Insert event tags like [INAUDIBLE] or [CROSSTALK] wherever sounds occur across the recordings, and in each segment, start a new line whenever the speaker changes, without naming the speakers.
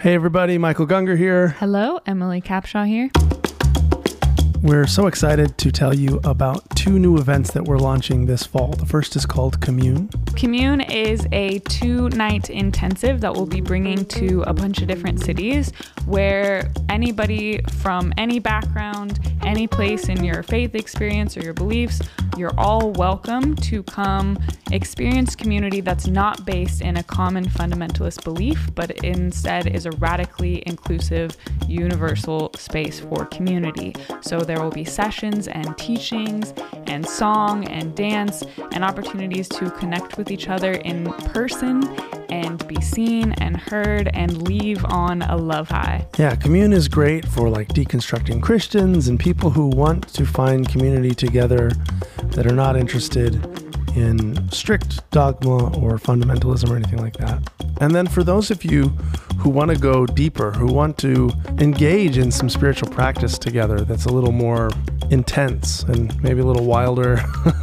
Hey, everybody, Michael Gungor here.
Hello, Emily Capshaw here.
We're so excited to tell you about two new events that we're launching this fall. The first is called Commune.
Commune is a two night intensive that we'll be bringing to a bunch of different cities where anybody from any background, any place in your faith experience or your beliefs, you're all welcome to come experience community that's not based in a common fundamentalist belief, but instead is a radically inclusive, universal space for community. So there will be sessions and teachings and song and dance and opportunities to connect with each other in person and be seen and heard and leave on a love high.
Yeah, Commune is great for like deconstructing Christians and people who want to find community together that are not interested in strict dogma or fundamentalism or anything like that. And then for those of you who want to go deeper, who want to engage in some spiritual practice together that's a little more intense and maybe a little wilder, [LAUGHS]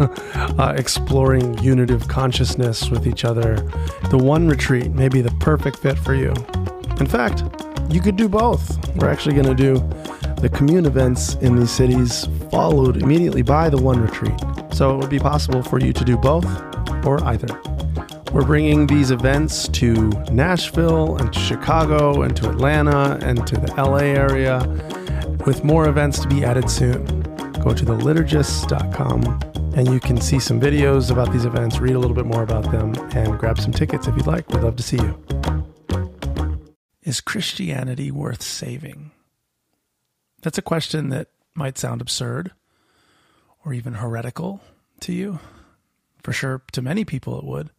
uh, exploring unitive consciousness with each other, the one retreat may be the perfect fit for you. In fact, you could do both. We're actually going to do the commune events in these cities followed immediately by the one retreat. So it would be possible for you to do both or either. We're bringing these events to Nashville and to Chicago and to Atlanta and to the LA area with more events to be added soon. Go to theliturgists.com and you can see some videos about these events, read a little bit more about them, and grab some tickets if you'd like. We'd love to see you. Is Christianity worth saving? That's a question that might sound absurd or even heretical to you. For sure, to many people, it would.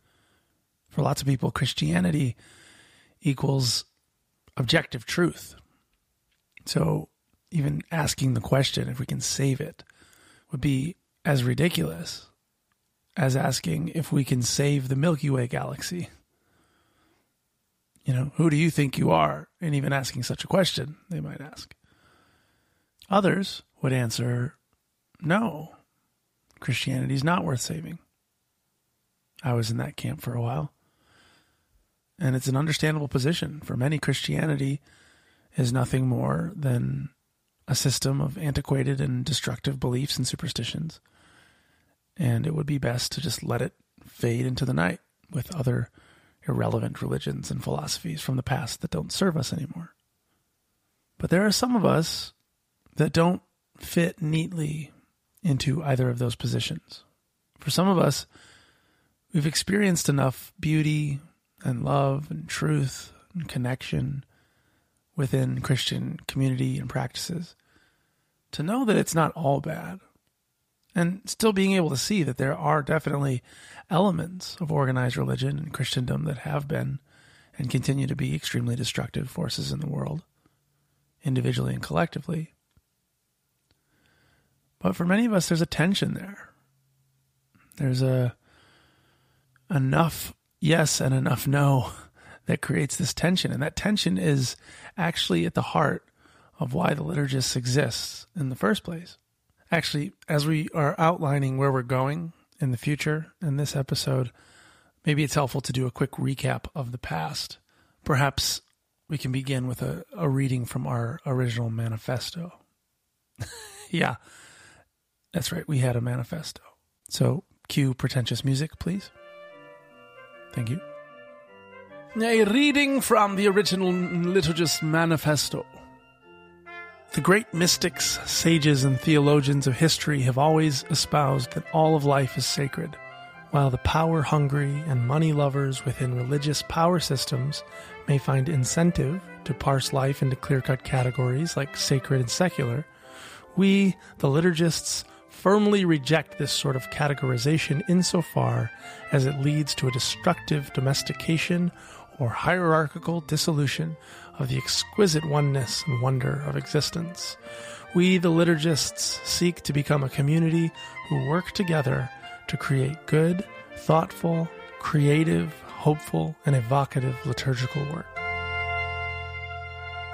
For lots of people, Christianity equals objective truth. So, even asking the question if we can save it would be as ridiculous as asking if we can save the Milky Way galaxy. You know, who do you think you are? And even asking such a question, they might ask. Others would answer, no, Christianity is not worth saving. I was in that camp for a while. And it's an understandable position. For many, Christianity is nothing more than a system of antiquated and destructive beliefs and superstitions. And it would be best to just let it fade into the night with other irrelevant religions and philosophies from the past that don't serve us anymore. But there are some of us that don't fit neatly into either of those positions. For some of us, we've experienced enough beauty and love and truth and connection within Christian community and practices to know that it's not all bad. And still being able to see that there are definitely elements of organized religion and Christendom that have been and continue to be extremely destructive forces in the world, individually and collectively. But for many of us, there's a tension there. There's a enough yes and enough no [LAUGHS] that creates this tension. And that tension is actually at the heart of why the liturgist exists in the first place. Actually, as we are outlining where we're going in the future in this episode, maybe it's helpful to do a quick recap of the past. Perhaps we can begin with a, a reading from our original manifesto. [LAUGHS] yeah, that's right, we had a manifesto. So, cue pretentious music, please. Thank you. A reading from the original Liturgist Manifesto. The great mystics, sages, and theologians of history have always espoused that all of life is sacred, while the power hungry and money lovers within religious power systems may find incentive to parse life into clear cut categories like sacred and secular. We, the liturgists, firmly reject this sort of categorization insofar as it leads to a destructive domestication or hierarchical dissolution of the exquisite oneness and wonder of existence. We, the liturgists, seek to become a community who work together to create good, thoughtful, creative, hopeful, and evocative liturgical work.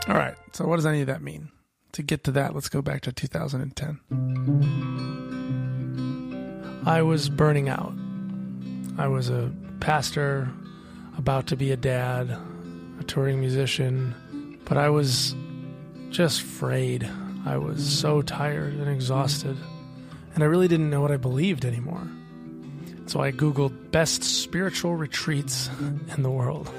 All right, so what does any of that mean? To get to that, let's go back to 2010. I was burning out. I was a pastor, about to be a dad, a touring musician, but I was just frayed. I was so tired and exhausted, and I really didn't know what I believed anymore. So I Googled best spiritual retreats in the world.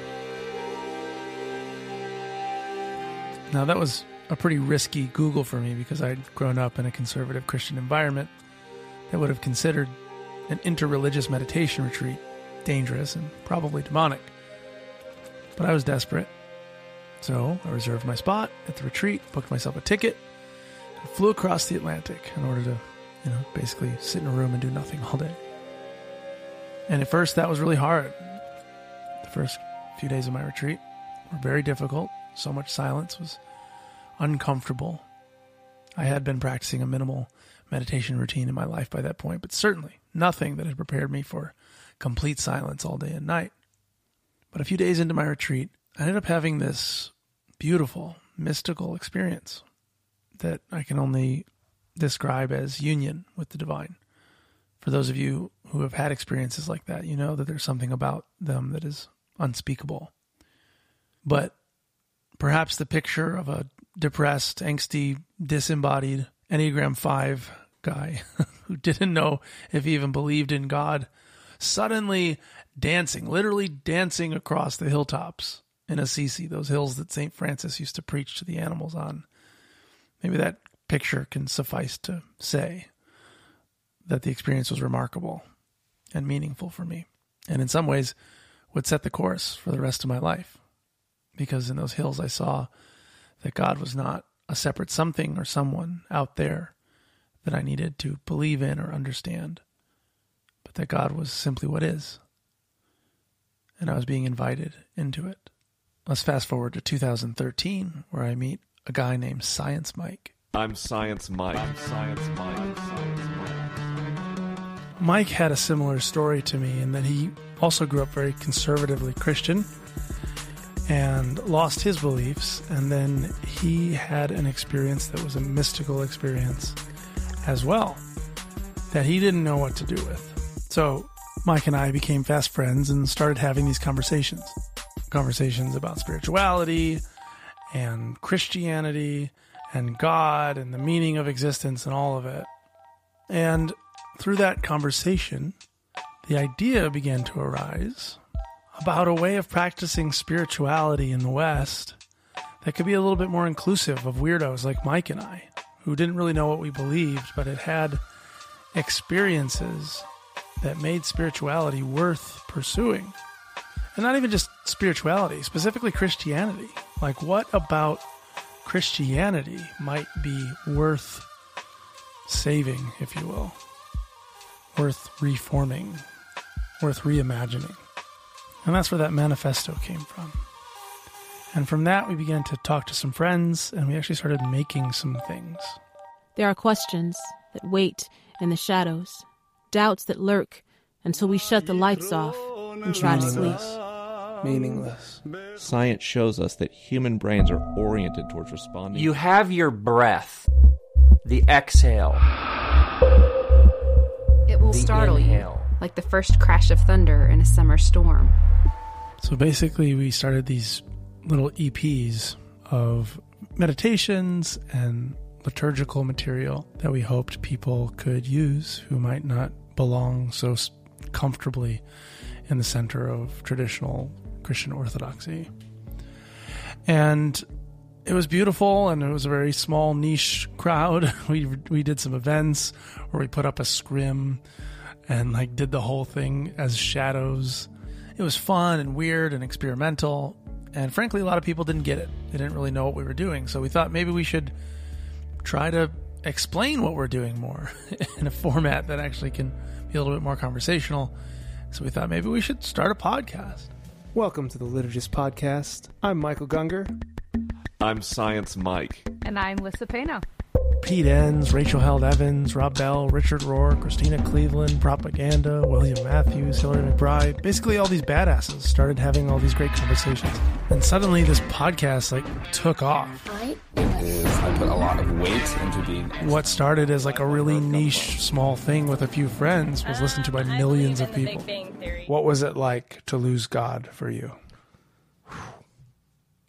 Now, that was a pretty risky Google for me because I'd grown up in a conservative Christian environment that would have considered an interreligious meditation retreat dangerous and probably demonic. But I was desperate. So I reserved my spot at the retreat, booked myself a ticket, and flew across the Atlantic in order to, you know, basically sit in a room and do nothing all day. And at first, that was really hard. The first few days of my retreat were very difficult. So much silence was uncomfortable. I had been practicing a minimal meditation routine in my life by that point, but certainly nothing that had prepared me for complete silence all day and night. But a few days into my retreat, I ended up having this beautiful, mystical experience that I can only describe as union with the divine. For those of you who have had experiences like that, you know that there's something about them that is unspeakable. But perhaps the picture of a depressed, angsty, disembodied Enneagram 5 guy [LAUGHS] who didn't know if he even believed in God suddenly dancing, literally dancing across the hilltops in Assisi, those hills that St. Francis used to preach to the animals on. Maybe that picture can suffice to say that the experience was remarkable and meaningful for me, and in some ways would set the course for the rest of my life. Because in those hills, I saw that God was not a separate something or someone out there that I needed to believe in or understand, that God was simply what is. And I was being invited into it. Let's fast forward to 2013, where I meet a guy named Science Mike.
I'm Science Mike. I'm Science Mike. I'm Science Mike.
Mike had a similar story to me in that he also grew up very conservatively Christian and lost his beliefs. And then he had an experience that was a mystical experience as well that he didn't know what to do with. So Mike and I became fast friends and started having these conversations conversations about spirituality and Christianity and God and the meaning of existence and all of it. And through that conversation, the idea began to arise about a way of practicing spirituality in the West that could be a little bit more inclusive of weirdos like Mike and I, who didn't really know what we believed, but had had experiences that made spirituality worth pursuing. And not even just spirituality, specifically Christianity. Like, what about Christianity might be worth saving, if you will, worth reforming, worth reimagining? And that's where that manifesto came from. And from that, we began to talk to some friends, and we actually started making some things.
There are questions that wait in the shadows, doubts that lurk until we shut the lights off and try to sleep.
Meaningless.
Science shows us that human brains are oriented towards responding.
You have your breath, the exhale,
It will
the
startle you, like the first crash of thunder in a summer storm.
So basically, we started these little EPs of meditations and liturgical material that we hoped people could use who might not belong so comfortably in the center of traditional Christian orthodoxy. And it was beautiful and it was a very small niche crowd. [LAUGHS] We we did some events where we put up a scrim and like did the whole thing as shadows. It was fun and weird and experimental. And frankly, a lot of people didn't get it. They didn't really know what we were doing. So we thought maybe we should try to explain what we're doing more [LAUGHS] in a format that actually can be a little bit more conversational. So we thought maybe we should start a podcast. Welcome to the Liturgist Podcast. I'm Michael Gungor.
I'm Science Mike.
And I'm Lissa Pano.
Pete Enns, Rachel Held Evans, Rob Bell, Richard Rohr, Christina Cleveland, Propaganda, William Mathews, Hillary McBride. Basically, all these badasses started having all these great conversations. And suddenly, this podcast like took off.
is I put a lot of weight into being
What started as like a really niche, small thing with a few friends was listened to by millions of people. What was it like to lose God for you?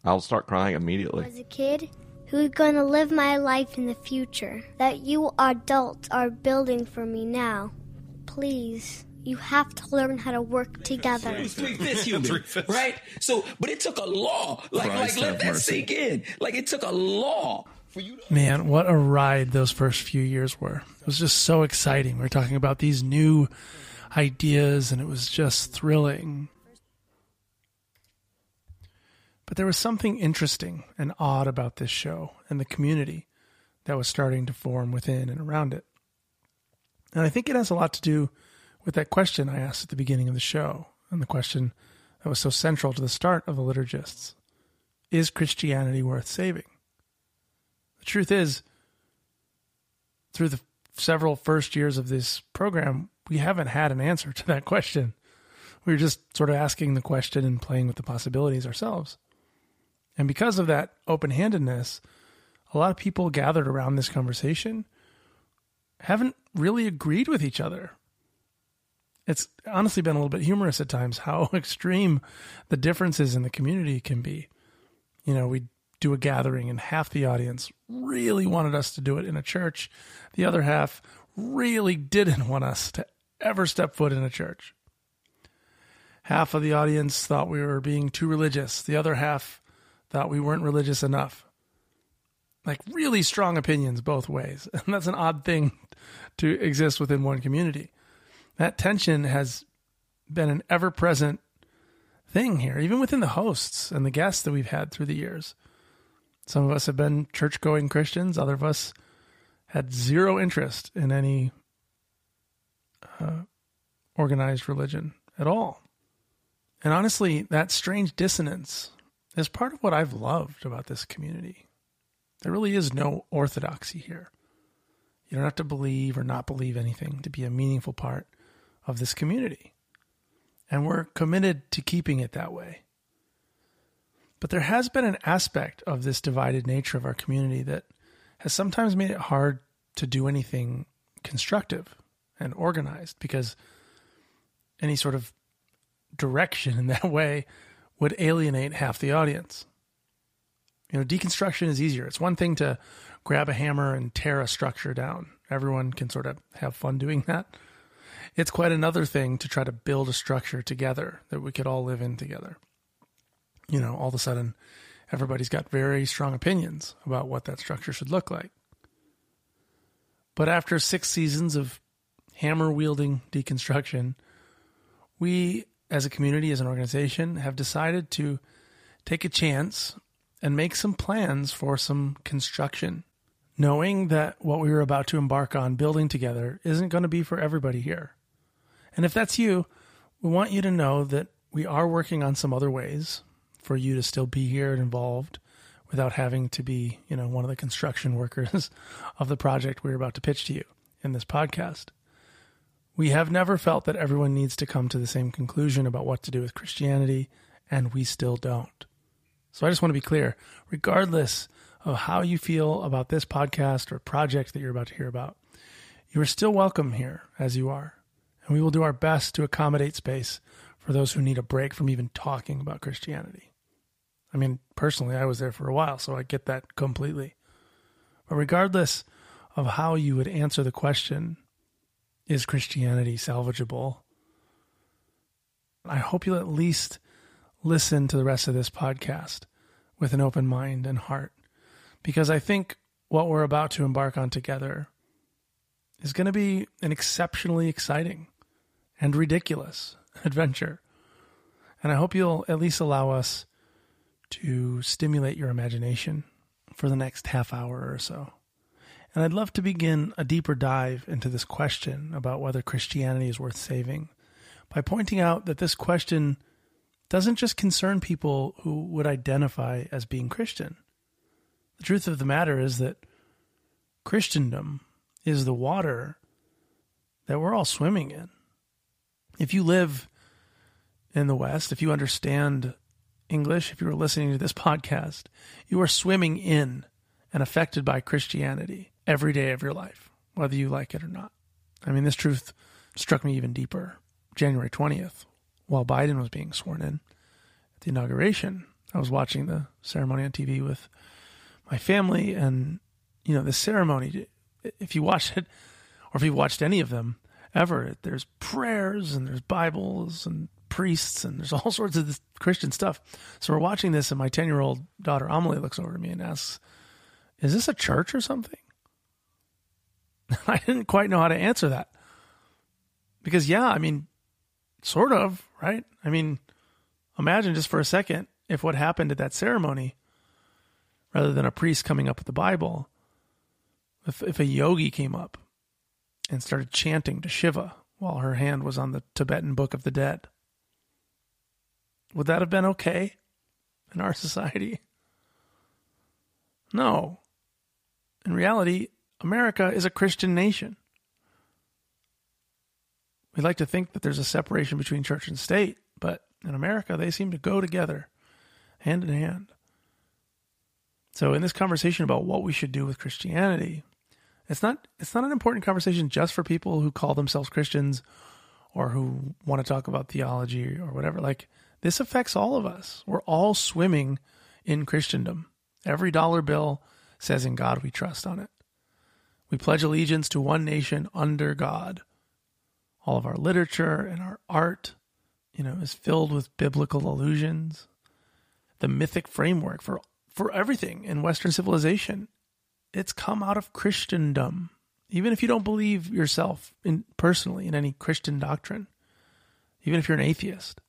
I'll start crying immediately.
As a kid, who's gonna live my life in the future that you adults are building for me now? Please, you have to learn how to work together.
three fifths human, [LAUGHS] right? So, but it took a law. Like,
Christ
like let that
mercy.
sink in. Like, it took a law for you to.
Man, what a ride those first few years were. It was just so exciting. We are talking about these new ideas, and it was just thrilling. But there was something interesting and odd about this show and the community that was starting to form within and around it. And I think it has a lot to do with that question I asked at the beginning of the show, and the question that was so central to the start of the liturgists Is Christianity worth saving? The truth is, through the several first years of this program, we haven't had an answer to that [LAUGHS] question. We were just sort of asking the question and playing with the possibilities ourselves. And because of that open handedness, a lot of people gathered around this conversation haven't really agreed with each other. It's honestly been a little bit humorous at times how [LAUGHS] extreme the differences in the community can be. You know, we do a gathering and half the audience really wanted us to do it in a church. The other half really didn't want us to ever step foot in a church. Half of the audience thought we were being too religious. The other half thought we weren't religious enough. Like really strong opinions both ways. [LAUGHS] And that's an odd thing to exist within one community. That tension has been an ever present thing here, even within the hosts and the guests that we've had through the years. Some of us have been church going Christians, other of us had zero interest in any uh, organized religion at all. And honestly, that strange dissonance is part of what I've loved about this community. There really is no orthodoxy here. You don't have to believe or not believe anything to be a meaningful part of this community. And we're committed to keeping it that way. But there has been an aspect of this divided nature of our community that has sometimes made it hard to do anything constructive and organized because any sort of direction in that [LAUGHS] way would alienate half the audience. You know, deconstruction is easier. It's one thing to grab a hammer and tear a structure down. Everyone can sort of have fun doing that. It's quite another thing to try to build a structure together that we could all live in together. You know, all of a sudden, everybody's got very strong opinions about what that structure should look like. But after six seasons of hammer wielding deconstruction, we as a community, as an organization, have decided to take a chance and make some plans for some construction, knowing that what we were about to embark on building together isn't going to be for everybody here. And if that's you, we want you to know that we are working on some other ways for you to still be here and involved without having to be, you know, one of the construction workers [LAUGHS] of the project we're about to pitch to you in this podcast. We have never felt that everyone needs to come to the same conclusion about what to do with Christianity, and we still don't. So I just want to be clear regardless of how you feel about this podcast or project that you're about to hear about, you are still welcome here as you are. And we will do our best to accommodate space for those who need a break from even talking about Christianity. I mean, personally, I was there for a while, so I get that completely. But regardless of how you would answer the question, is Christianity salvageable? I hope you'll at least listen to the rest of this podcast with an open mind and heart, because I think what we're about to embark on together is going to be an exceptionally exciting and ridiculous [LAUGHS] adventure. And I hope you'll at least allow us to stimulate your imagination for the next half hour or so. And I'd love to begin a deeper dive into this question about whether Christianity is worth saving by pointing out that this question doesn't just concern people who would identify as being Christian. The truth of the matter is that Christendom is the water that we're all swimming in. If you live in the West, if you understand English, if you are listening to this [LAUGHS] podcast, you are swimming in and affected by Christianity every day of your life, whether you like it or not. I mean, this truth struck me even deeper January 20th, while Biden was being sworn in at the inauguration. I was watching the ceremony on TV with my family, and you know, the ceremony. If you watch it, or if you watched any of them ever, there's prayers and there's Bibles and priests and there's [LAUGHS] all sorts of Christian stuff. So we're watching this, and my ten year old daughter Amelie looks over to me and asks, "Is this a church or something?" [LAUGHS] I didn't quite know how to answer that because, yeah, I mean, sort of, right? I mean, imagine just for a second if what happened at that ceremony, rather than a priest coming up with the Bible, if, if a yogi came up and started chanting to Shiva while her hand was on the Tibetan Book of the Dead, would that have been okay in our [LAUGHS] society? No. In reality, America is a Christian nation. We like to think that there's a separation between church and state, but in America, they seem to go together hand in hand. So in this conversation about what we should do with Christianity, it's not it's not an important conversation just for people who call themselves Christians or who want to talk about theology or whatever. Like this affects all of us. We're all swimming in Christendom. Every dollar bill says in God we trust on it. We pledge allegiance to one nation under God. All of our literature and our art, you know, is filled with biblical allusions. The mythic framework for for everything in Western civilization, it's come out of Christendom. Even if you don't believe yourself in personally in any Christian doctrine, even if you're an atheist,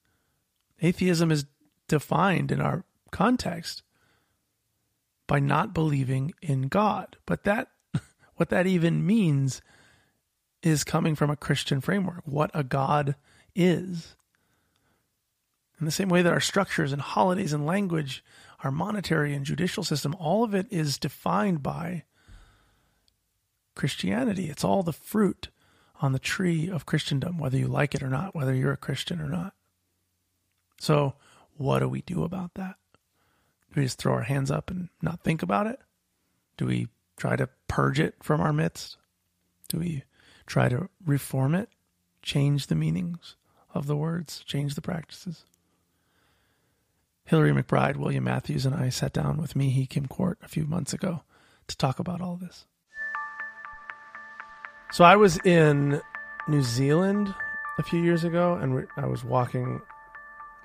atheism is defined in our context by not believing in God. But that what that even means is coming from a Christian framework, what a God is. In the same way that our structures and holidays and language, our monetary and judicial system, all of it is defined by Christianity. It's all the fruit on the tree of Christendom, whether you like it or not, whether you're a Christian or not. So, what do we do about that? Do we just throw our hands up and not think about it? Do we try to purge it from our midst? Do we try to reform it, change the meanings of the words, change the practices? Hillary McBride, William Mathews, and I sat down with Mihee Kim Kort a few months ago to talk about all this. So I was in New Zealand a few years ago, and I was walking.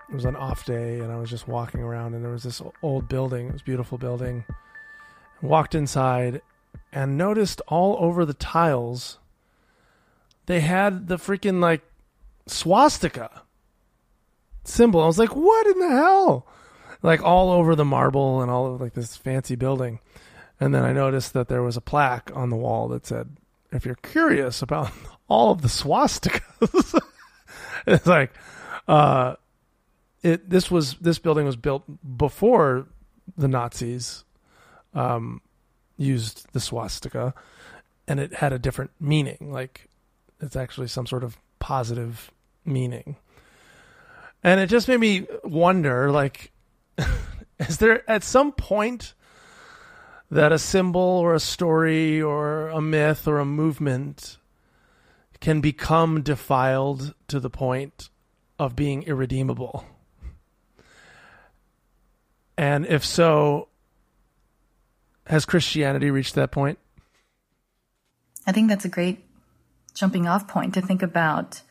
It was an off day, and I was just walking around, and there was this old building. It was a beautiful building walked inside and noticed all over the tiles they had the freaking like swastika symbol. I was like, what in the hell? Like all over the marble and all of like this fancy building. And then I noticed that there was a plaque on the wall that said, if you're curious about [LAUGHS] all of the swastikas, [LAUGHS] it's like, uh, it, this was, this building was built before the Nazis um, used the swastika, and it had a different meaning. Like it's actually some sort of positive meaning. And it just made me wonder like [LAUGHS] is there at some point that a symbol or a story or a myth or a movement can become defiled to the point of being irredeemable? And if so, has Christianity reached that point?
I think that's a great jumping off point to think about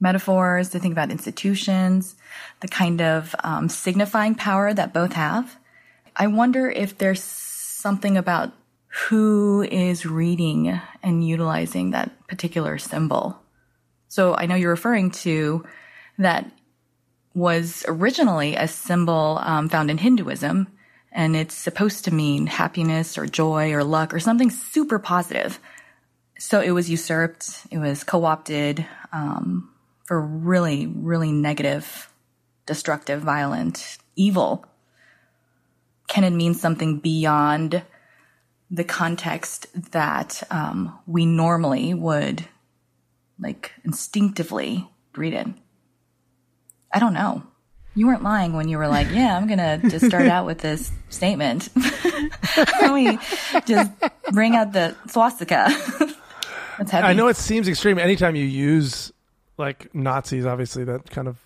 metaphors, to think about institutions, the kind of um, signifying power that both have. I wonder if there's something about who is reading and utilizing that particular symbol. So I know you're referring to that was originally a symbol um, found in Hinduism and it's supposed to mean happiness or joy or luck or something super positive. So it was usurped, it was co opted um, for really, really negative, destructive, violent, evil. Can it mean something beyond the context that um, we normally would, like, instinctively read in? I don't know. You weren't lying when you were like, yeah, I'm going to just start out with this statement. [LAUGHS] Can we just bring out the swastika? [LAUGHS]
I know it seems extreme. Anytime you use like Nazis, obviously that kind of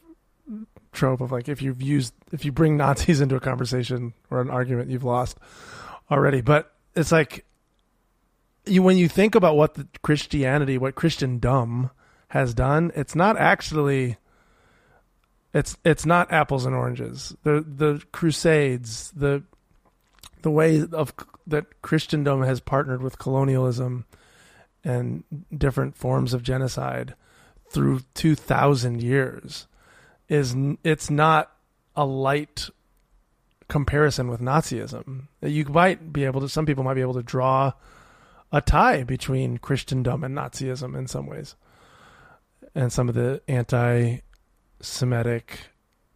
trope of like if you've used if you bring Nazis into a conversation or an argument, you've lost already. But it's like you when you think about what Christianity, what Christendom has done, it's not actually it's it's not apples and oranges. The the Crusades, the the way of that Christendom has partnered with colonialism and different forms of genocide through 2000 years is it's not a light comparison with Nazism. You might be able to some people might be able to draw a tie between Christendom and Nazism in some ways. And some of the anti Semitic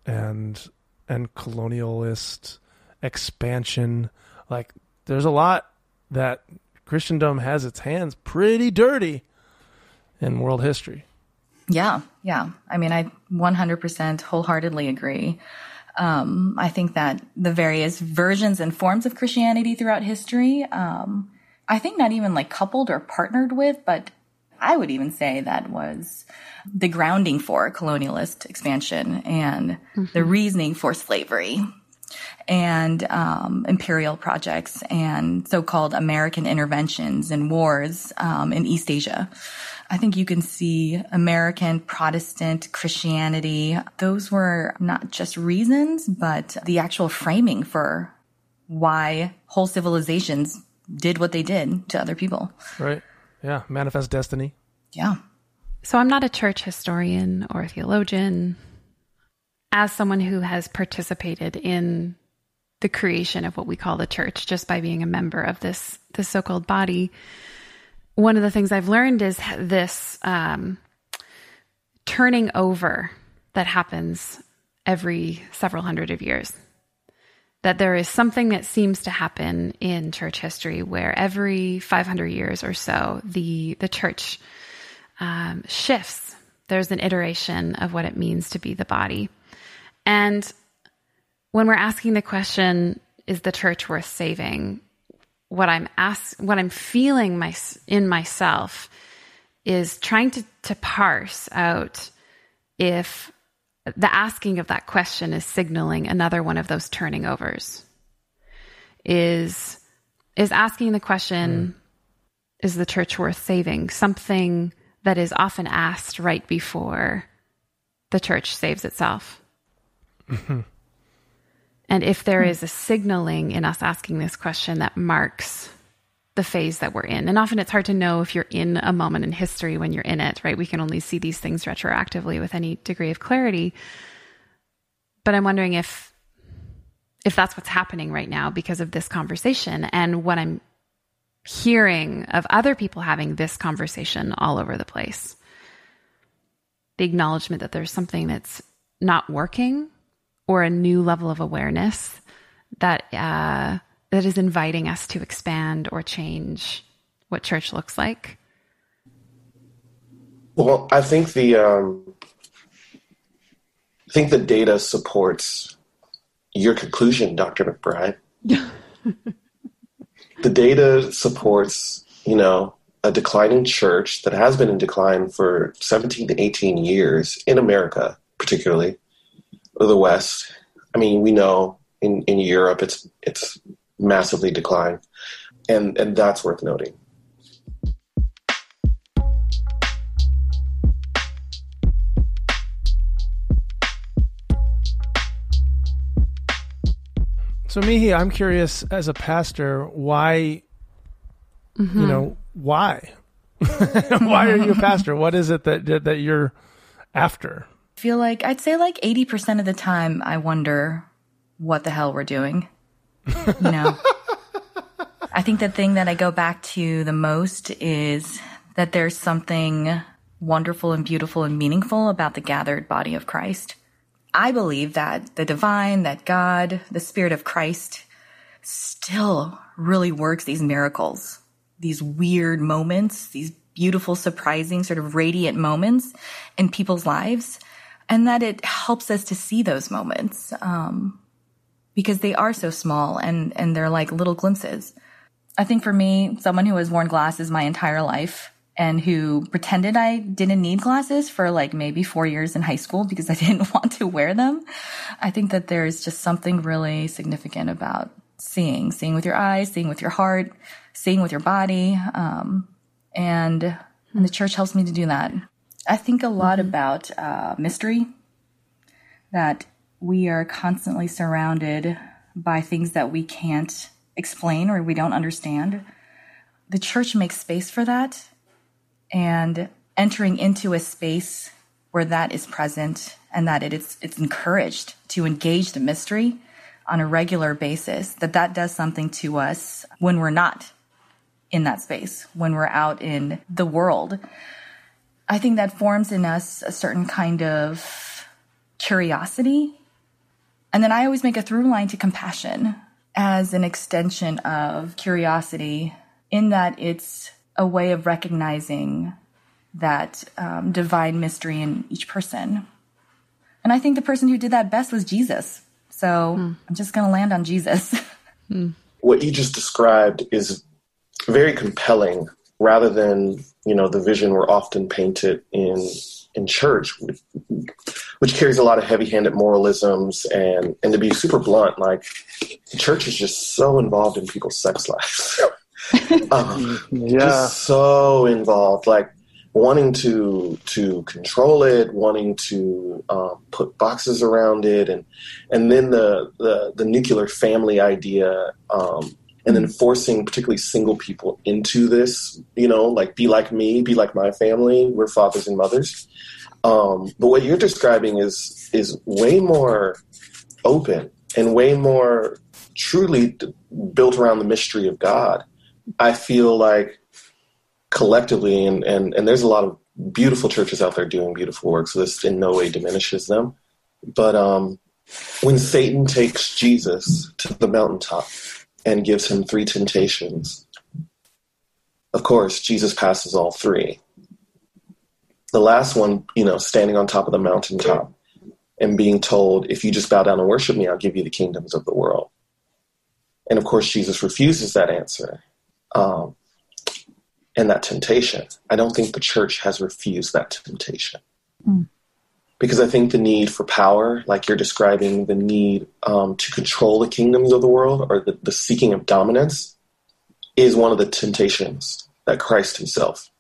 and and colonialist expansion. Like there's a lot that Christendom has its hands pretty dirty in world history.
Yeah, yeah. I mean, I 100% wholeheartedly agree. Um, I think that the various versions and forms of Christianity throughout history, um, I think not even like coupled or partnered with, but I would even say that was the grounding for colonialist expansion and mm-hmm. the reasoning for slavery and um, imperial projects and so-called American interventions and wars um, in East Asia. I think you can see American Protestant Christianity. Those were not just reasons, but the actual framing for why whole civilizations did what they did to other people.
Right. Yeah. Manifest destiny.
Yeah.
So I'm not a church historian or a theologian. As someone who has participated in the creation of what we call the church just by being a member of this this so-called body, one of the things I've learned is this um, turning over that happens every several hundred of years. That there is something that seems to happen in church history where every 500 years or so, the the church um, shifts. There's an iteration of what it means to be the body, and when we're asking the question, "Is the church worth saving?" what I'm ask, what I'm feeling my, in myself is trying to, to parse out if the asking of that question is signaling another one of those turning overs. Is is asking the question, mm. is the church worth saving? Something that is often asked right before the church saves itself. Mm-hmm. And if there is a signaling in us asking this question that marks the phase that we're in. And often it's hard to know if you're in a moment in history when you're in it, right? We can only see these things retroactively with any degree of clarity. But I'm wondering if if that's what's happening right now because of this conversation and what I'm hearing of other people having this conversation all over the place. The acknowledgement that there's something that's not working or a new level of awareness that uh, that is inviting us to expand or change what church looks like?
Well, I think the um, I think the data supports your conclusion, Dr. McBride. [LAUGHS] the data supports, you know, a declining church that has been in decline for 17 to 18 years in America, particularly the West. I mean, we know in, in Europe it's it's massively decline. and and that's worth noting.
So Mihee, I'm curious as a pastor, why mm-hmm. you know, why? [LAUGHS] why are you a [LAUGHS] pastor? What is it that that you're after?
feel like I'd say like 80% of the time I wonder what the hell we're doing. Know? I think the thing that I go back to the most is that there's something wonderful and beautiful and meaningful about the gathered body of Christ. I believe that the divine, that God, the spirit of Christ still really works these miracles, these weird moments, these beautiful, surprising, sort of radiant moments in people's lives and that it helps us to see those moments um, because they are so small and and they're like little glimpses. I think for me, someone who has worn glasses my entire life, and who pretended I didn't need glasses for like maybe four years in high school because I [LAUGHS] didn't want to wear them. I think that there's just something really significant about seeing, seeing with your eyes, seeing with your heart, seeing with your body. Um, and, and the church helps me to do that. I think a lot mm-hmm. about uh, mystery, that we are constantly surrounded by things that we can't explain or we don't understand. The church makes space for that. And entering into a space where that is present and that it is it's encouraged to engage the mystery on a regular basis that that does something to us when we're not in that space when we're out in the world i think that forms in us a certain kind of curiosity and then i always make a through line to compassion as an extension of curiosity in that it's a way of recognizing that um, divine mystery in each person. And I think the person who did that best was Jesus. So mm. I'm just going to land on Jesus. [LAUGHS]
mm. What you just described is very compelling rather than, you know, the vision we're often painted in in church, which carries a lot of heavy-handed moralisms and and to be super blunt, like the church is just so involved in people's sex lives. [LAUGHS] um, yeah. Just so involved, like wanting to to control it, wanting to um, put boxes around it, and and then the the, the nuclear family idea, um, and then forcing particularly single people into this. You know, like be like me, be like my family. We're fathers and mothers. Um, but what you're describing is is way more open and way more truly built around the mystery of God. I feel like collectively, and, and, and there's a lot of beautiful churches out there doing beautiful work, so this in no way diminishes them. But um, when Satan takes Jesus to the mountaintop and gives him three temptations, of course, Jesus passes all three. The last one, you know, standing on top of the mountaintop and being told, if you just bow down and worship me, I'll give you the kingdoms of the world. And of course, Jesus refuses that answer um, and that temptation. I don't think the church has refused that temptation. Mm. Because I think the need for power, like you're describing, the need um, to control the kingdoms of the world or the, the seeking of dominance is one of the temptations that Christ himself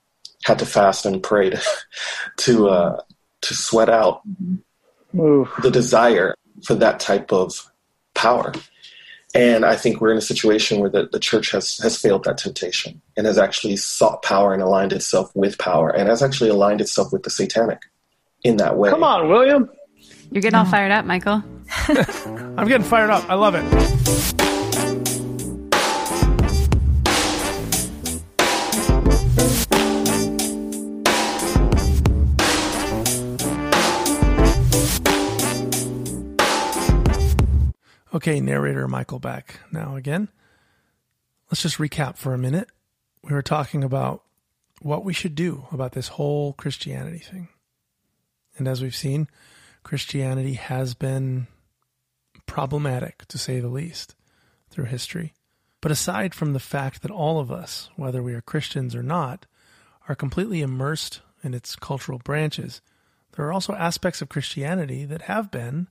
had to fast and pray to, [LAUGHS] to, uh, to sweat out mm-hmm. the desire for that type of power. And I think we're in a situation where the, the church has, has failed that temptation and has actually sought power and aligned itself with power and has actually aligned itself with the satanic in that way.
Come on, William.
You're getting all fired up, Michael. [LAUGHS]
I'm getting fired up. I love it. Okay, narrator Michael back now again. Let's just recap for a minute. We were talking about what we should do about this whole Christianity thing. And as we've seen, Christianity has been problematic, to say the least, through history. But aside from the fact that all of us, whether we are Christians or not, are completely immersed in its cultural branches, there are also aspects of Christianity that have been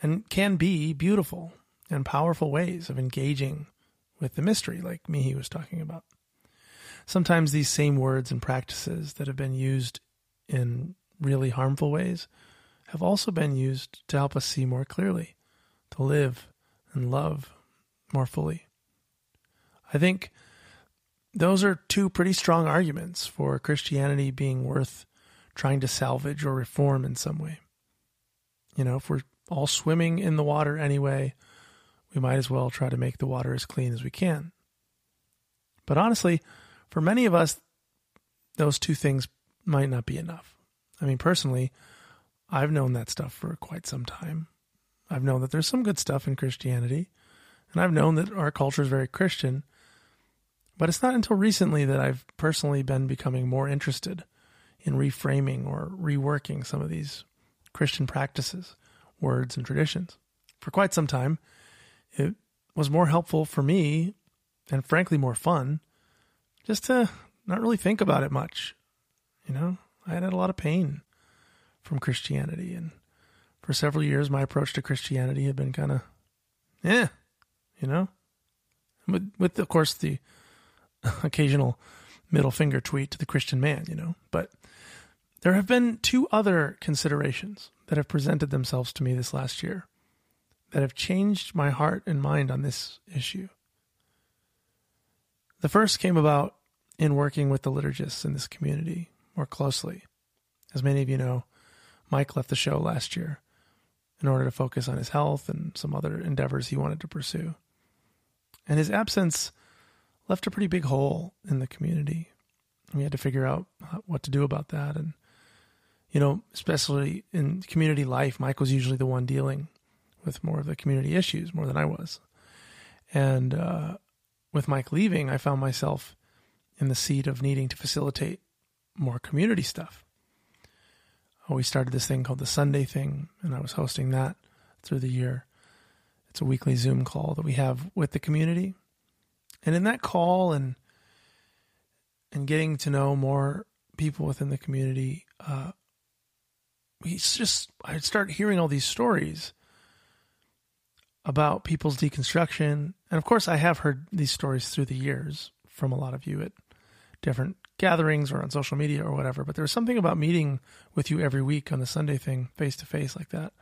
and can be beautiful and powerful ways of engaging with the mystery, like Mihee was talking about. Sometimes these same words and practices that have been used in really harmful ways have also been used to help us see more clearly, to live and love more fully. I think those are two pretty strong arguments for Christianity being worth trying to salvage or reform in some way. You know, if we're all swimming in the water anyway, we might as well try to make the water as clean as we can. But honestly, for many of us, those two things might not be enough. I mean, personally, I've known that stuff for quite some time. I've known that there's some good stuff in Christianity, and I've known that our culture is very Christian. But it's not until recently that I've personally been becoming more interested in reframing or reworking some of these Christian practices words, and traditions. For quite some time, it was more helpful for me and frankly more fun just to not really think about it much. You know, I had a lot of pain from Christianity, and for several years, my approach to Christianity had been kind of, yeah, you know, with with of course the [LAUGHS] occasional middle finger tweet to the Christian man, you know, but there have been two other considerations that have presented themselves to me this last year that have changed my heart and mind on this issue. The first came about in working with the liturgists in this community more closely. As many of you know, Mike left the show last year in order to focus on his health and some other endeavors he wanted to pursue. And his absence left a pretty big hole in the community. We had to figure out what to do about that. And, you know, especially in community life, Mike was usually the one dealing with more of the community issues more than I was. And uh, with Mike leaving, I found myself in the seat of needing to facilitate more community stuff. Oh, we started this thing called the Sunday thing, and I was hosting that through the year. It's a weekly Zoom call that we have with the community. And in that call and and getting to know more people within the community, uh, we just I'd start hearing all these stories about people's deconstruction. And of course, I have heard these stories through the years from a lot of you at different gatherings or on social media or whatever. But there was something about meeting with you every week on the Sunday thing, face to face like that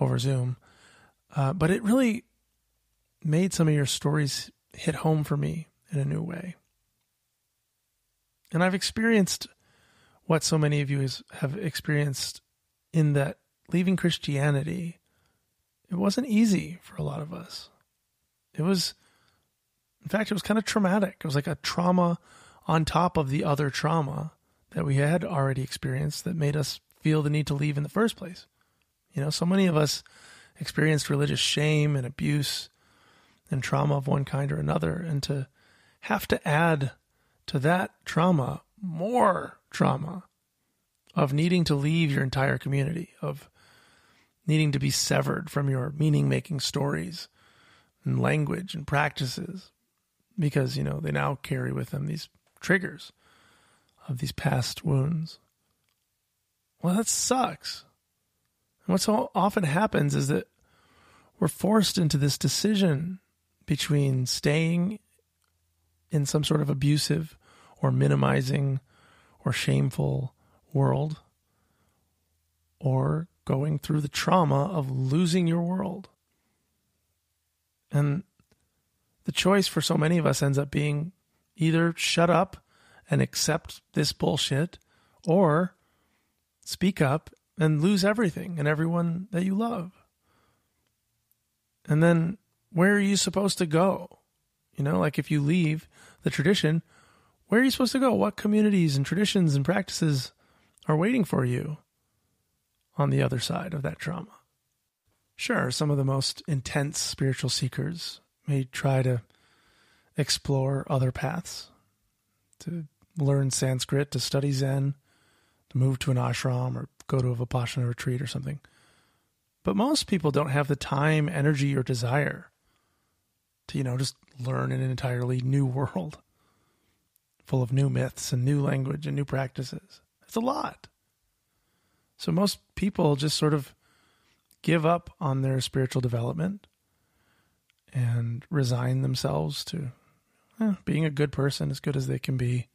over Zoom. Uh, but it really made some of your stories hit home for me in a new way. And I've experienced what so many of you have experienced in that leaving Christianity it wasn't easy for a lot of us. It was, in fact, it was kind of traumatic. It was like a trauma on top of the other trauma that we had already experienced that made us feel the need to leave in the first place. You know, so many of us experienced religious shame and abuse and trauma of one kind or another. And to have to add to that trauma more trauma of needing to leave your entire community, of needing to be severed from your meaning making stories and language and practices because, you know, they now carry with them these triggers of these past wounds. Well, that sucks. And what so often happens is that we're forced into this decision between staying in some sort of abusive or minimizing or shameful world or going through the trauma of losing your world. And the choice for so many of us ends up being either shut up and accept this bullshit or speak up and lose everything and everyone that you love. And then where are you supposed to go? You know, like if you leave the tradition, where are you supposed to go? What communities and traditions and practices are waiting for you? on the other side of that trauma. Sure, some of the most intense spiritual seekers may try to explore other paths, to learn Sanskrit, to study Zen, to move to an ashram or go to a Vipassana retreat or something. But most people don't have the time, energy, or desire to, you know, just learn an entirely new world [LAUGHS] full of new myths and new language and new practices. It's a lot. So most people just sort of give up on their spiritual development and resign themselves to eh, being a good person as good as they can be.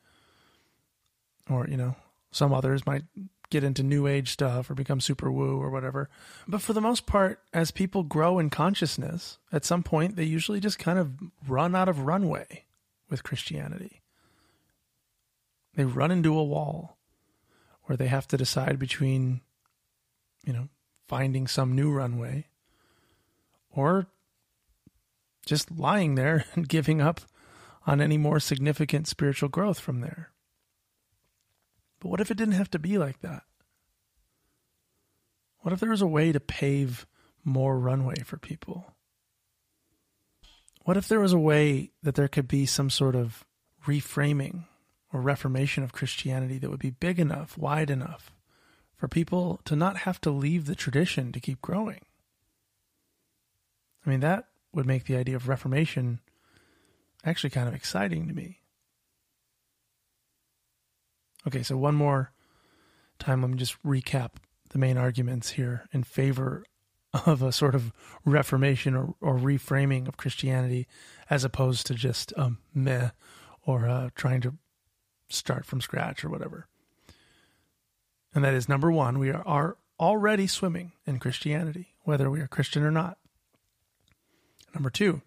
Or, you know, some others might get into new age stuff or become super woo or whatever. But for the most part, as people grow in consciousness, at some point they usually just kind of run out of runway with Christianity. They run into a wall where they have to decide between, you know, finding some new runway or just lying there [LAUGHS] and giving up on any more significant spiritual growth from there. But what if it didn't have to be like that? What if there was a way to pave more runway for people? What if there was a way that there could be some sort of reframing or reformation of Christianity that would be big enough, wide enough for people to not have to leave the tradition to keep growing. I mean, that would make the idea of reformation actually kind of exciting to me. Okay, so one more time, let me just recap the main arguments here in favor of a sort of reformation or, or reframing of Christianity as opposed to just um, meh or uh, trying to start from scratch or whatever. And that is number one, we are, are already swimming in Christianity, whether we are Christian or not. Number two,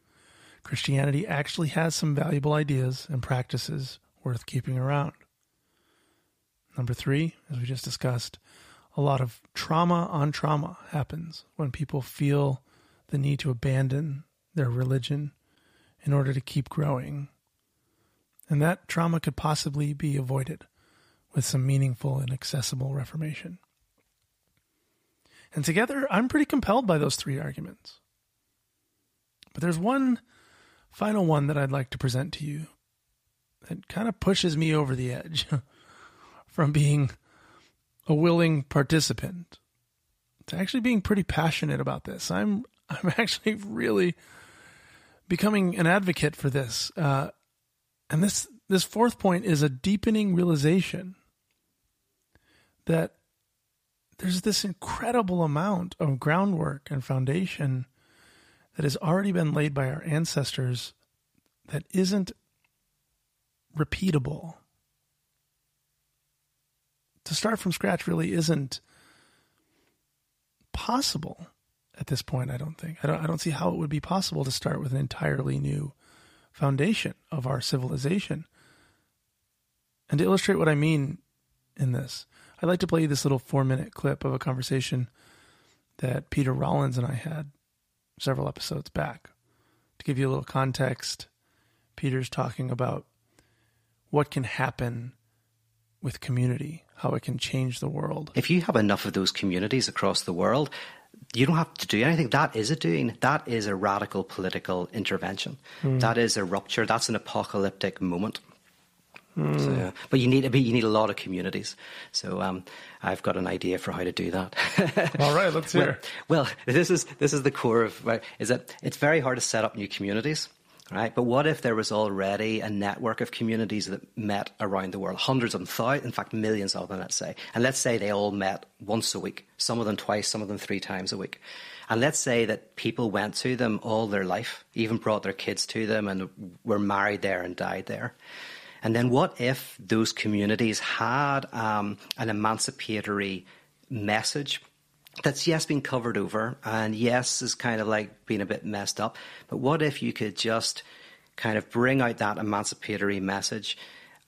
Christianity actually has some valuable ideas and practices worth keeping around. Number three, as we just discussed, a lot of trauma on trauma happens when people feel the need to abandon their religion in order to keep growing. And that trauma could possibly be avoided with some meaningful and accessible reformation. And together, I'm pretty compelled by those three arguments. But there's one final one that I'd like to present to you that kind of pushes me over the edge [LAUGHS] from being a willing participant to actually being pretty passionate about this. I'm I'm [LAUGHS] actually really becoming an advocate for this. Uh, and this this fourth point is a deepening realization that there's this incredible amount of groundwork and foundation that has already been laid by our ancestors that isn't repeatable. To start from scratch really isn't possible at this point, I don't think. I don't I don't see how it would be possible to start with an entirely new foundation of our civilization. And to illustrate what I mean in this, I'd like to play you this little four minute clip of a conversation that Peter Rollins and I had several episodes back. To give you a little context, Peter's talking about what can happen with community, how it can change the world.
If you have enough of those communities across the world, you don't have to do anything. That is a doing. That is a radical political intervention. Mm. That is a rupture. That's an apocalyptic moment. Mm. So, but you need, but you need a lot of communities. So um, I've got an idea for how to do that.
All right, let's [LAUGHS] hear.
Well, well, this is this is the core of right, is that it's very hard to set up new communities. Right, but what if there was already a network of communities that met around the world, hundreds of them, thousands, in fact, millions of them, let's say, and let's say they all met once a week, some of them twice, some of them three times a week, and let's say that people went to them all their life, even brought their kids to them, and were married there and died there. And then what if those communities had um, an emancipatory message that's yes been covered over and yes is kind of like being a bit messed up. But what if you could just kind of bring out that emancipatory message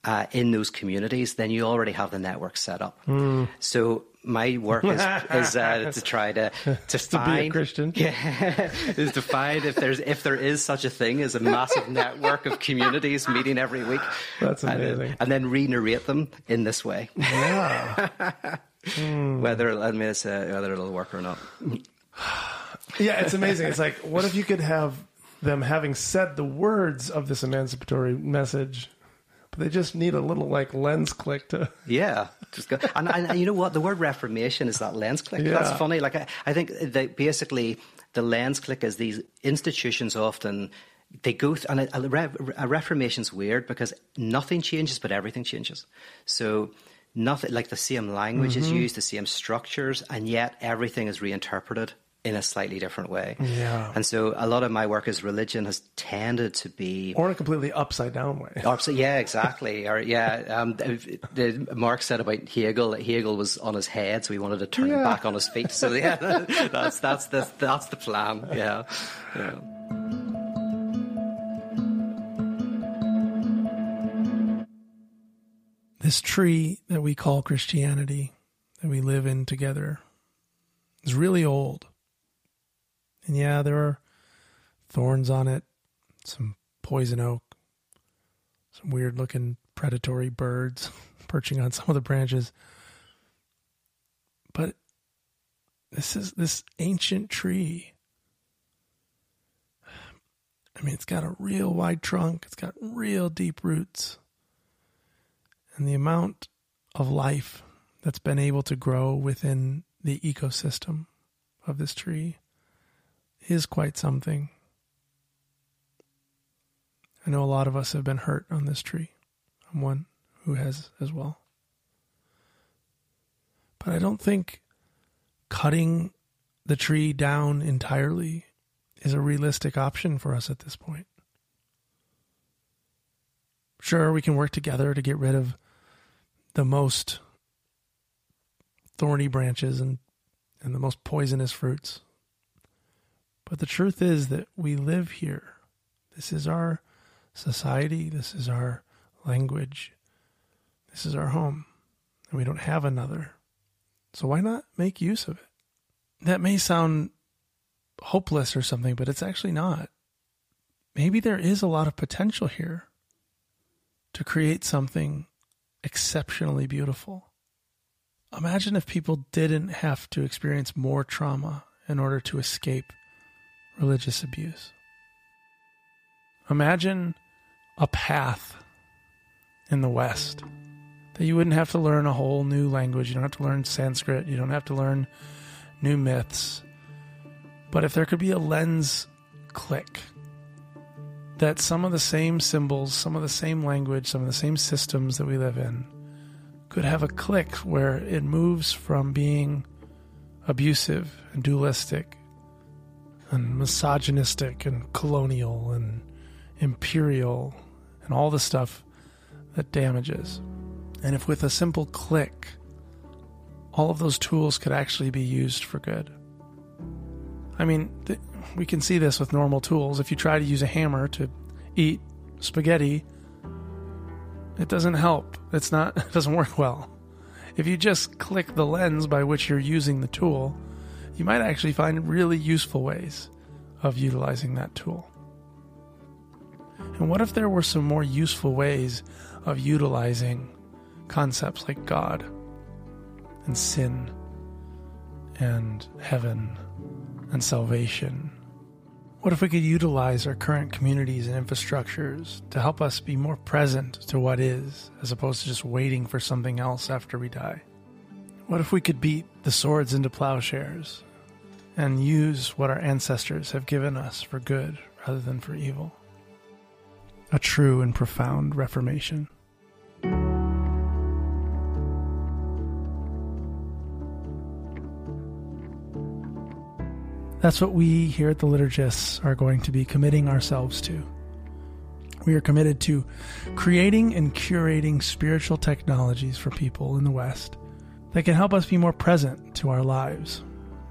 uh, in those communities? Then you already have the network set up. Mm. So my work is, is uh, [LAUGHS] to try to to find
be a Christian. [LAUGHS]
Yeah, is to find if there's if there is such a thing as a massive network of communities meeting every week.
That's amazing.
And then, and then re-narrate them in this way.
Yeah.
mm. [LAUGHS] Whether I mean, it's, uh, whether it'll work or not.
yeah, it's amazing. It's like, what if you could have them having said the words of this emancipatory message but they just need a little like lens click to [LAUGHS]
yeah. Just go and, and, you know what? The word reformation is that lens click. Yeah. that's funny. Like I, I think that basically the lens click is these institutions often they go th- and a, a, a reformation's weird because nothing changes but everything changes. So nothing like the same language mm-hmm. is used the same structures and yet everything is reinterpreted in a slightly different way.
Yeah.
And so a lot of my work as religion has tended to be
or in a completely upside down way.
Upside, yeah, exactly. or yeah, um, the, Marx said about Hegel that Hegel was on his head, so he wanted to turn yeah. him back on his feet. So yeah, [LAUGHS] that's that's the that's the plan. Yeah. yeah.
This tree that we call Christianity, that we live in together, is really old. And yeah, there are thorns on it, some poison oak, some weird looking predatory birds [LAUGHS] perching on some of the branches. But this is this ancient tree. I mean, it's got a real wide trunk, it's got real deep roots. And the amount of life that's been able to grow within the ecosystem of this tree is quite something. I know a lot of us have been hurt on this tree. I'm one who has as well. But I don't think cutting the tree down entirely is a realistic option for us at this point. Sure, we can work together to get rid of the most thorny branches and, and the most poisonous fruits. But the truth is that we live here. This is our society. This is our language. This is our home. And we don't have another. So why not make use of it? That may sound hopeless or something, but it's actually not. Maybe there is a lot of potential here to create something exceptionally beautiful. Imagine if people didn't have to experience more trauma in order to escape religious abuse. Imagine a path in the West that you wouldn't have to learn a whole new language. You don't have to learn Sanskrit. You don't have to learn new myths. But if there could be a lens click that some of the same symbols, some of the same language, some of the same systems that we live in could have a click where it moves from being abusive and dualistic and misogynistic and colonial and imperial and all the stuff that damages. And if with a simple click, all of those tools could actually be used for good. I mean, th- we can see this with normal tools. If you try to use a hammer to eat spaghetti, it doesn't help. It's not [LAUGHS] it doesn't work well. If you just click the lens by which you're using the tool, you might actually find really useful ways of utilizing that tool. And what if there were some more useful ways of utilizing concepts like God and sin and heaven and salvation? What if we could utilize our current communities and infrastructures to help us be more present to what is, as opposed to just waiting for something else after we die? What if we could beat the swords into plowshares and use what our ancestors have given us for good rather than for evil? A true and profound reformation. That's what we here at the Liturgists are going to be committing ourselves to. We are committed to creating and curating spiritual technologies for people in the West that can help us be more present to our lives,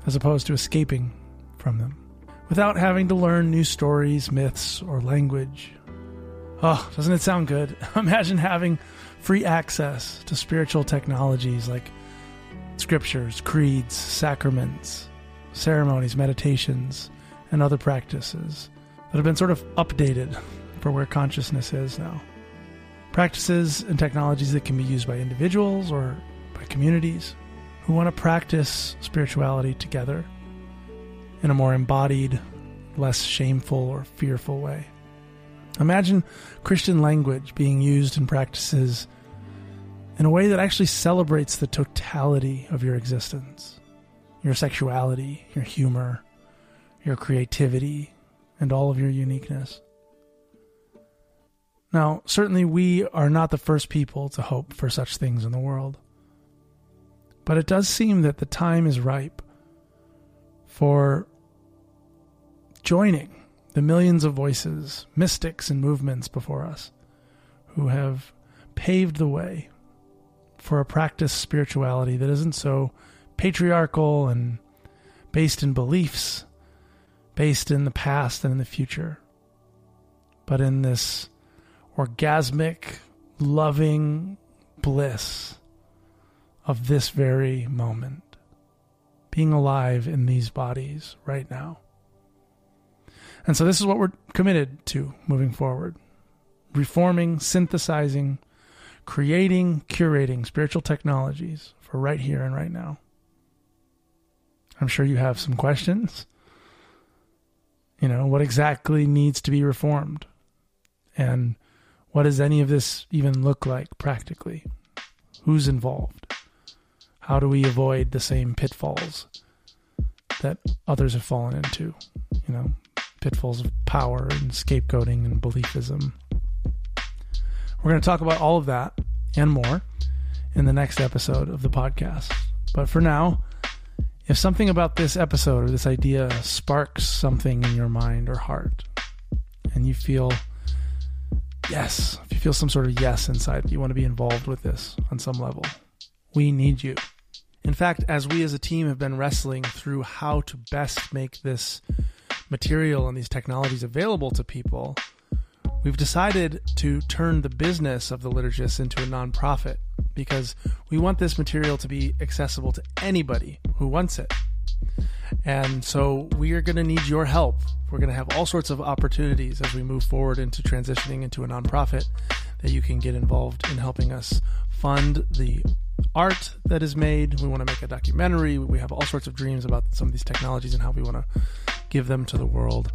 as opposed to escaping from them, without having to learn new stories, myths, or language. Oh, doesn't it sound good? [LAUGHS] Imagine having free access to spiritual technologies like scriptures, creeds, sacraments, ceremonies, meditations, and other practices that have been sort of updated [LAUGHS] for where consciousness is now. Practices and technologies that can be used by individuals or communities who want to practice spirituality together in a more embodied, less shameful or fearful way. Imagine Christian language being used in practices in a way that actually celebrates the totality of your existence your sexuality, your humor, your creativity, and all of your uniqueness. Now, certainly we are not the first people to hope for such things in the world. But it does seem that the time is ripe for joining the millions of voices, mystics, and movements before us who have paved the way for a practice spirituality that isn't so patriarchal and based in beliefs, based in the past and in the future, but in this orgasmic, loving bliss of this very moment, being alive in these bodies right now. And so, this is what we're committed to moving forward reforming, synthesizing, creating, curating spiritual technologies for right here and right now. I'm sure you have some questions. You know, what exactly needs to be reformed? And what does any of this even look like practically? Who's involved? How do we avoid the same pitfalls that others have fallen into? You know, pitfalls of power and scapegoating and beliefism. We're going to talk about all of that and more in the next episode of the podcast. But for now, if something about this episode or this idea sparks something in your mind or heart, and you feel yes, if you feel some sort of yes inside, you want to be involved with this on some level, we need you. In fact, as we as a team have been wrestling through how to best make this material and these technologies available to people, we've decided to turn the business of the liturgists into a nonprofit because we want this material to be accessible to anybody who wants it. And so we are going to need your help. We're going to have all sorts of opportunities as we move forward into transitioning into a nonprofit that you can get involved in helping us fund the art that is made. We want to make a documentary. We have all sorts of dreams about some of these technologies and how we want to give them to the world.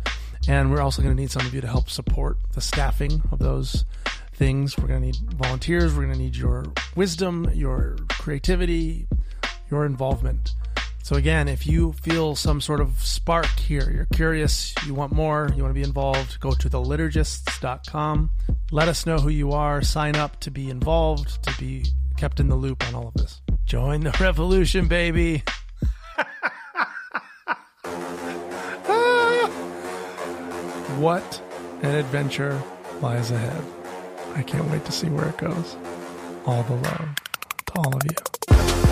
And we're also going to need some of you to help support the staffing of those things. We're going to need volunteers. We're going to need your wisdom, your creativity, your involvement. So, again, if you feel some sort of spark here, you're curious, you want more, you want to be involved, go to theliturgists.com. Let us know who you are. Sign up to be involved, to be kept in the loop on all of this. Join the revolution, baby. [LAUGHS] what an adventure lies ahead. I can't wait to see where it goes. All the love to all of you.